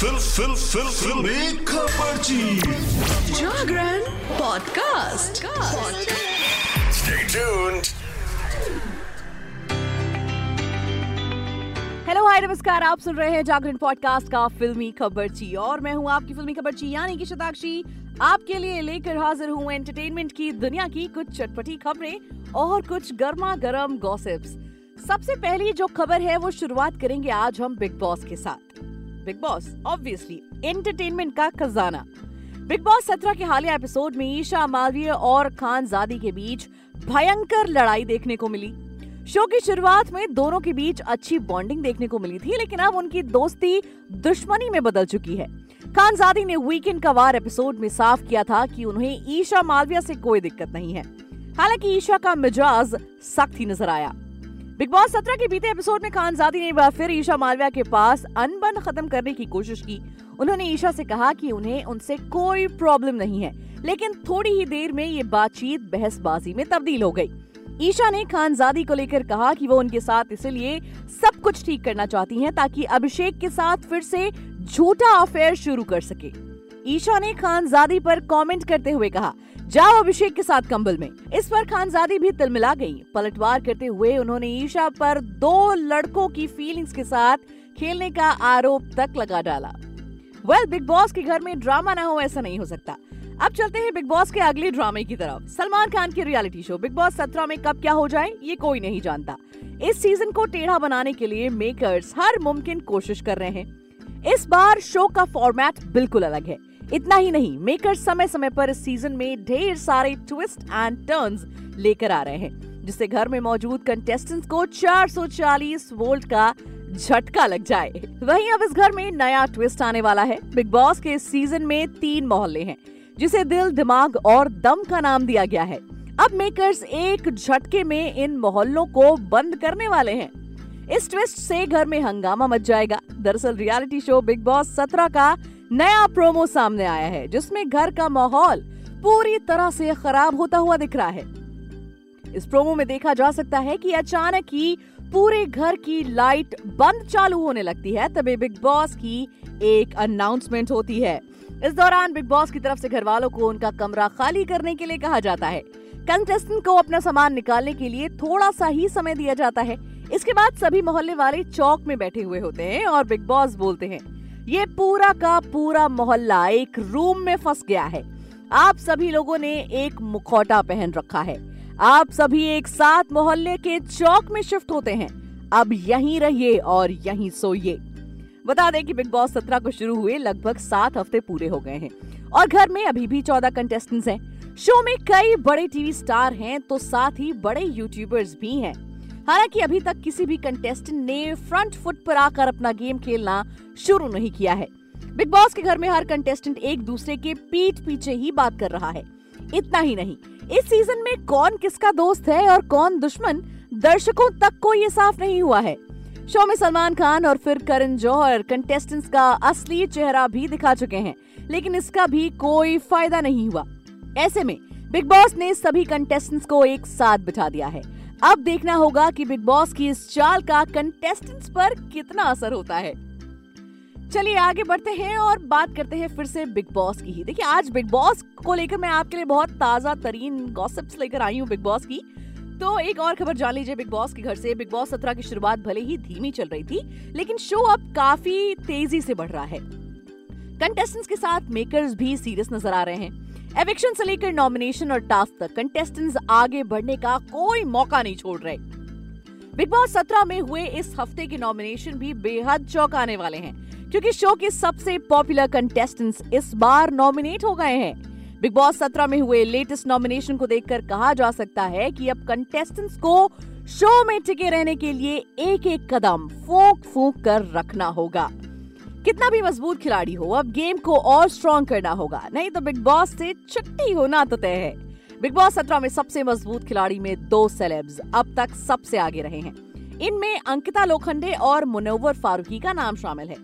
Fill फिल फिल फिल्मी खबरची Jagran podcast. Stay tuned. Hello hi नमस्कार। आप सुन रहे हैं जागरण पॉडकास्ट का फिल्मी खबरची और मैं हूँ आपकी फिल्मी खबरची यानी कि शताक्षी। आपके लिए लेकर हाजिर हूँ एंटरटेनमेंट की दुनिया की कुछ चटपटी खबरें और कुछ गर्मा गर्म गॉसिप्स सबसे पहली जो खबर है वो शुरुआत करेंगे आज हम बिग बॉस के साथ। बिग बॉस ऑब्वियसली एंटरटेनमेंट का खजाना। बिग बॉस सत्रह के हालिया एपिसोड में ईशा मालवीय और खानजादी के बीच भयंकर लड़ाई देखने को मिली। शो की शुरुआत में दोनों के बीच अच्छी बॉन्डिंग देखने को मिली थी, लेकिन अब उनकी दोस्ती दुश्मनी में बदल चुकी है। खानजादी ने वीकेंड का वार एपिसोड में साफ़ किया था कि उन्हें ईशा मालविया से कोई दिक्कत नहीं है। हालाँकि ईशा का मिजाज सख्त ही नज़र आया। बिग बॉस सत्रह के बीते एपिसोड में खानजादी ने बार फिर ईशा मालविया के पास अनबन खत्म करने की कोशिश की। उन्होंने ईशा से कहा कि उन्हें उनसे कोई प्रॉब्लम नहीं है, लेकिन थोड़ी ही देर में ये बातचीत बहसबाजी में तब्दील हो गई। ईशा ने खानजादी को लेकर कहा कि वो उनके साथ इसलिए सब कुछ ठीक करना चाहती हैं ताकि अभिषेक के साथ फिर से झूठा अफेयर शुरू कर सके। ईशा ने खानजादी पर कमेंट करते हुए कहा जाओ अभिषेक के साथ कंबल में। इस पर खानजादी भी तिलमिला गई। पलटवार करते हुए उन्होंने ईशा पर दो लड़कों की फीलिंग्स के साथ खेलने का आरोप तक लगा डाला। वेल well, बिग बॉस के घर में ड्रामा ना हो ऐसा नहीं हो सकता। अब चलते हैं बिग बॉस के अगले ड्रामे की तरफ़। सलमान खान की रियलिटी शो बिग बॉस सत्रह में कब क्या हो जाए ये कोई नहीं जानता। इस सीज़न को टेढ़ा बनाने के लिए मेकर्स हर मुमकिन कोशिश कर रहे हैं। इस बार शो का फॉर्मेट बिल्कुल अलग है। इतना ही नहीं, मेकर समय समय पर इस सीज़न में ढेर सारे ट्विस्ट एंड टर्न्स लेकर आ रहे हैं, जिससे घर में मौजूद कंटेस्टेंट्स को 440 वोल्ट का झटका लग जाए। वहीं अब इस घर में नया ट्विस्ट आने वाला है। बिग बॉस के सीज़न में तीन मोहल्ले हैं, जिसे दिल, दिमाग और दम का नाम दिया गया है। अब मेकर्स एक झटके में इन मोहल्लों को बंद करने वाले हैं। इस ट्विस्ट से घर में हंगामा मच जाएगा। दरअसल रियलिटी शो बिग बॉस सत्रह का नया प्रोमो सामने आया है, जिसमें घर का माहौल पूरी तरह से खराब होता हुआ दिख रहा है। इस प्रोमो में देखा जा सकता है कि अचानक ही पूरे घर की लाइट बंद चालू होने लगती है, तभी बिग बॉस की एक अनाउंसमेंट होती है। इस दौरान बिग बॉस की तरफ़ से घर वालों को उनका कमरा खाली करने के लिए कहा जाता है। कंटेस्टेंट को अपना सामान निकालने के लिए थोड़ा सा ही समय दिया जाता है। इसके बाद सभी मोहल्ले वाले चौक में बैठे हुए होते हैं और बिग बॉस बोलते हैं ये पूरा का पूरा मोहल्ला एक रूम में फंस गया है। आप सभी लोगों ने एक मुखौटा पहन रखा है। आप सभी एक साथ मोहल्ले के चौक में शिफ्ट होते हैं। अब यहीं रहिए और यहीं सोइए। बता दें कि बिग बॉस सत्रह को शुरू हुए लगभग सात हफ़्ते पूरे हो गए हैं और घर में अभी भी चौदह कंटेस्टेंट्स हैं। शो में कई बड़े टीवी स्टार हैं तो साथ ही बड़े यूट्यूबर्स भी हैं। हालाँकि अभी तक किसी भी कंटेस्टेंट ने फ्रंट फुट पर आकर अपना गेम खेलना शुरू नहीं किया है। बिग बॉस के घर में हर कंटेस्टेंट एक दूसरे के पीठ पीछे ही बात कर रहा है। इतना ही नहीं, इस सीज़न में कौन किसका दोस्त है और कौन दुश्मन दर्शकों तक को ये साफ़ नहीं हुआ है। शो में सलमान खान और फिर करण जौहर कंटेस्टेंट्स का असली चेहरा भी दिखा चुके हैं, लेकिन इसका भी कोई फ़ायदा नहीं हुआ। ऐसे में बिग बॉस ने सभी कंटेस्टेंट्स को एक साथ बिठा दिया है। अब देखना होगा कि बिग बॉस की इस चाल का कंटेस्टेंट्स पर कितना असर होता है। चलिए आगे बढ़ते हैं और बात करते हैं फिर से बिग बॉस की ही। देखिए, आज बिग बॉस को लेकर मैं आपके लिए बहुत ताज़ा तरीन गॉसिप्स लेकर आई हूँ बिग बॉस की। तो एक और खबर जान लीजिए, बिग बॉस के घर से, बिग बॉस सत्रह की शुरुआत भले ही धीमी चल रही थी, लेकिन शो अब काफ़ी तेज़ी से बढ़ रहा है। कंटेस्टेंट्स के साथ मेकर्स भी सीरियस नज़र आ रहे हैं। एविक्शन से लेकर नॉमिनेशन और टास्क तक कंटेस्टेंट्स आगे बढ़ने का कोई मौका नहीं छोड़ रहे। बिग बॉस सत्रह में हुए इस हफ़्ते के नॉमिनेशन भी बेहद चौंकाने वाले हैं, क्योंकि शो के सबसे पॉपुलर कंटेस्टेंट्स इस बार नॉमिनेट हो गए हैं। बिग बॉस सत्रह में हुए लेटेस्ट नॉमिनेशन को देखकर कहा जा सकता है कि अब कंटेस्टेंट्स को शो में टिके रहने के लिए एक एक कदम फूक फूक कर रखना होगा। कितना भी मज़बूत खिलाड़ी हो अब गेम को और स्ट्रॉन्ग करना होगा। नहीं तो बिग बॉस से छुट्टी होना तो तय है। बिग बॉस सत्रह में सबसे मज़बूत खिलाड़ी में दो सेलेब्स अब तक सबसे आगे रहे हैं। इनमें अंकिता लोखंडे और मुनव्वर फारूकी का नाम शामिल है।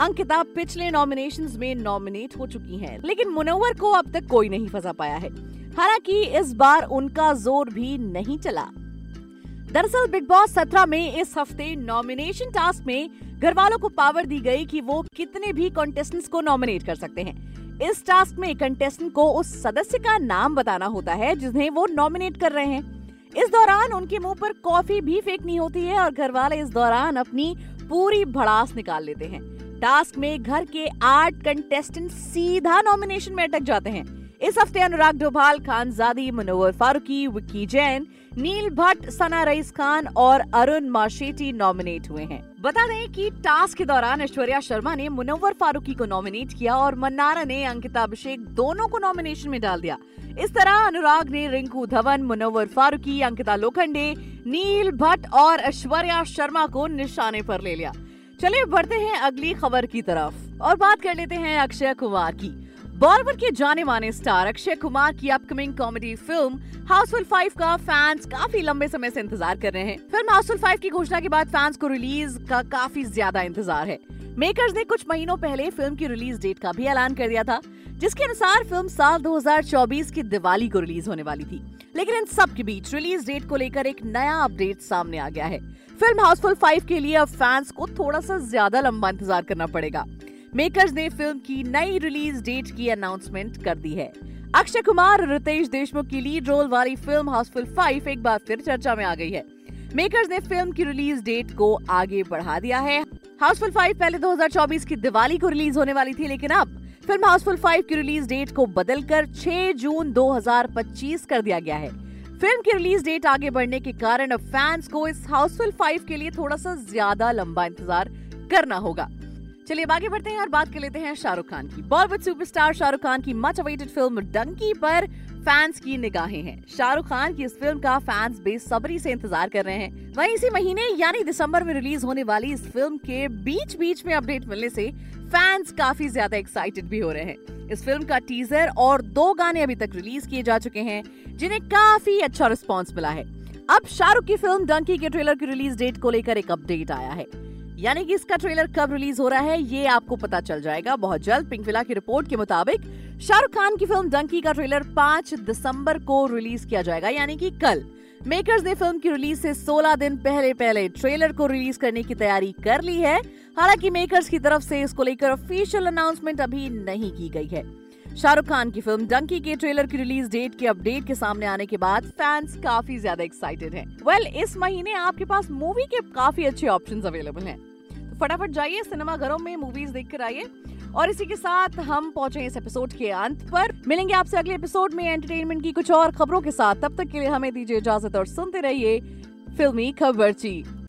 अंकिता पिछले नॉमिनेशन में नॉमिनेट हो चुकी हैं, लेकिन मुनव्वर को अब तक कोई नहीं फंसा पाया है। हालाँकि इस बार उनका ज़ोर भी नहीं चला। दरअसल बिग बॉस सत्रह में इस हफ़्ते नॉमिनेशन टास्क में घर वालों को पावर दी गई कि वो कितने भी कॉन्टेस्टेंट्स को नॉमिनेट कर सकते हैं। इस टास्क में कंटेस्टेंट को उस सदस्य का नाम बताना होता है जिन्हें वो नॉमिनेट कर रहे हैं। इस दौरान उनके मुँह पर कॉफ़ी भी फेंकनी होती है और घर वाले इस दौरान अपनी पूरी भड़ास निकाल लेते हैं। टास्क में घर के आठ कंटेस्टेंट सीधा नॉमिनेशन में अटक जाते हैं। इस हफ़्ते अनुराग डोभाल, खानजादी मनोवर फारूकी, विक्की जैन, नील भट्ट, सना रईस खान और अरुण माशेटी नॉमिनेट हुए हैं। बता दें कि टास्क के दौरान ऐश्वर्या शर्मा ने मुनव्वर फारूकी को नॉमिनेट किया और मन्नारा ने अंकिता अभिषेक दोनों को नॉमिनेशन में डाल दिया। इस तरह अनुराग ने रिंकू धवन मुनव्वर फारूकी, अंकिता लोखंडे, नील भट्ट और ऐश्वर्या शर्मा को निशाने पर ले लिया। चलिए बढ़ते हैं अगली खबर की तरफ़ और बात कर लेते हैं अक्षय कुमार की। बॉलीवुड के जाने माने स्टार अक्षय कुमार की upcoming comedy film Housefull five का फैंस काफ़ी लंबे समय से इंतज़ार कर रहे हैं। फ़िल्म हाउसफुल फाइव की घोषणा के बाद फैंस को रिलीज़ का काफ़ी ज़्यादा इंतज़ार है। मेकर्स ने कुछ महीनों पहले फ़िल्म की रिलीज़ डेट का भी ऐलान कर दिया था, जिसके अनुसार फ़िल्म साल 2024 की दिवाली को रिलीज़ होने वाली थी। लेकिन इन सब के बीच रिलीज़ डेट को लेकर एक नया अपडेट सामने आ गया है। फ़िल्म हाउसफुल फाइव के लिए अब फैंस को थोड़ा सा ज़्यादा लंबा इंतज़ार करना पड़ेगा। मेकर्स ने फ़िल्म की नई रिलीज़ डेट की अनाउंसमेंट कर दी है। अक्षय कुमार और रितेश देशमुख की लीड रोल वाली फ़िल्म हाउसफुल फाइव एक बार फिर चर्चा में आ गई है। मेकर्स ने फ़िल्म की रिलीज़ डेट को आगे बढ़ा दिया है। हाउसफुल फाइव पहले 2024 की दिवाली को रिलीज़ होने वाली थी, लेकिन अब फ़िल्म हाउसफुल फाइव की रिलीज़ डेट को बदलकर 6 जून 2025 कर दिया गया है। फ़िल्म की रिलीज़ डेट आगे बढ़ने के कारण अब फैंस को इस हाउसफुल फाइव के लिए थोड़ा सा ज़्यादा लंबा इंतज़ार करना होगा। चलिए आगे बढ़ते हैं और बात कर लेते हैं शाहरुख खान की। बॉलीवुड सुपरस्टार शाहरुख खान की मच अवेटेड फ़िल्म डंकी पर फैंस की निगाहें हैं। शाहरुख खान की इस फ़िल्म का फैंस बेसब्री से इंतज़ार कर रहे हैं। वहीं इसी महीने, यानी दिसंबर में रिलीज़ होने वाली इस फ़िल्म के बीच बीच में अपडेट मिलने से फैंस काफ़ी ज़्यादा एक्साइटेड भी हो रहे हैं। इस फ़िल्म का टीजर और दो गाने अभी तक रिलीज़ किए जा चुके हैं, जिन्हें काफ़ी अच्छा रिस्पॉन्स मिला है। अब शाहरुख की फ़िल्म डंकी के ट्रेलर की रिलीज़ डेट को लेकर एक अपडेट आया है। यानी कि इसका ट्रेलर कब रिलीज़ हो रहा है, ये आपको पता चल जाएगा बहुत जल्द। पिंकविला की रिपोर्ट के मुताबिक शाहरुख खान की फ़िल्म डंकी का ट्रेलर 5 दिसंबर को रिलीज़ किया जाएगा, यानी कि कल। मेकर्स ने फ़िल्म की रिलीज़ से 16 दिन पहले पहले ट्रेलर को रिलीज़ करने की तैयारी कर ली है। हालाँकि मेकर्स की तरफ़ से इसको लेकर ऑफिशियल अनाउंसमेंट अभी नहीं की गई है। शाहरुख खान की फ़िल्म डंकी के ट्रेलर की रिलीज़ डेट के अपडेट के सामने आने के बाद फैंस काफ़ी ज़्यादा एक्साइटेड हैं। वेल well, इस महीने आपके पास मूवी के काफ़ी अच्छे ऑप्शंस अवेलेबल हैं। तो फटाफट जाइए सिनेमा घरों में मूवीज़ देख कर आइए और इसी के साथ हम पहुँचे इस एपिसोड के अंत पर मिलेंगे आपसे अगले एपिसोड में एंटरटेनमेंट की कुछ और खबरों के साथ तब तक के लिए हमें दीजिए इजाज़त और सुनते रहिए फिल्मी खबर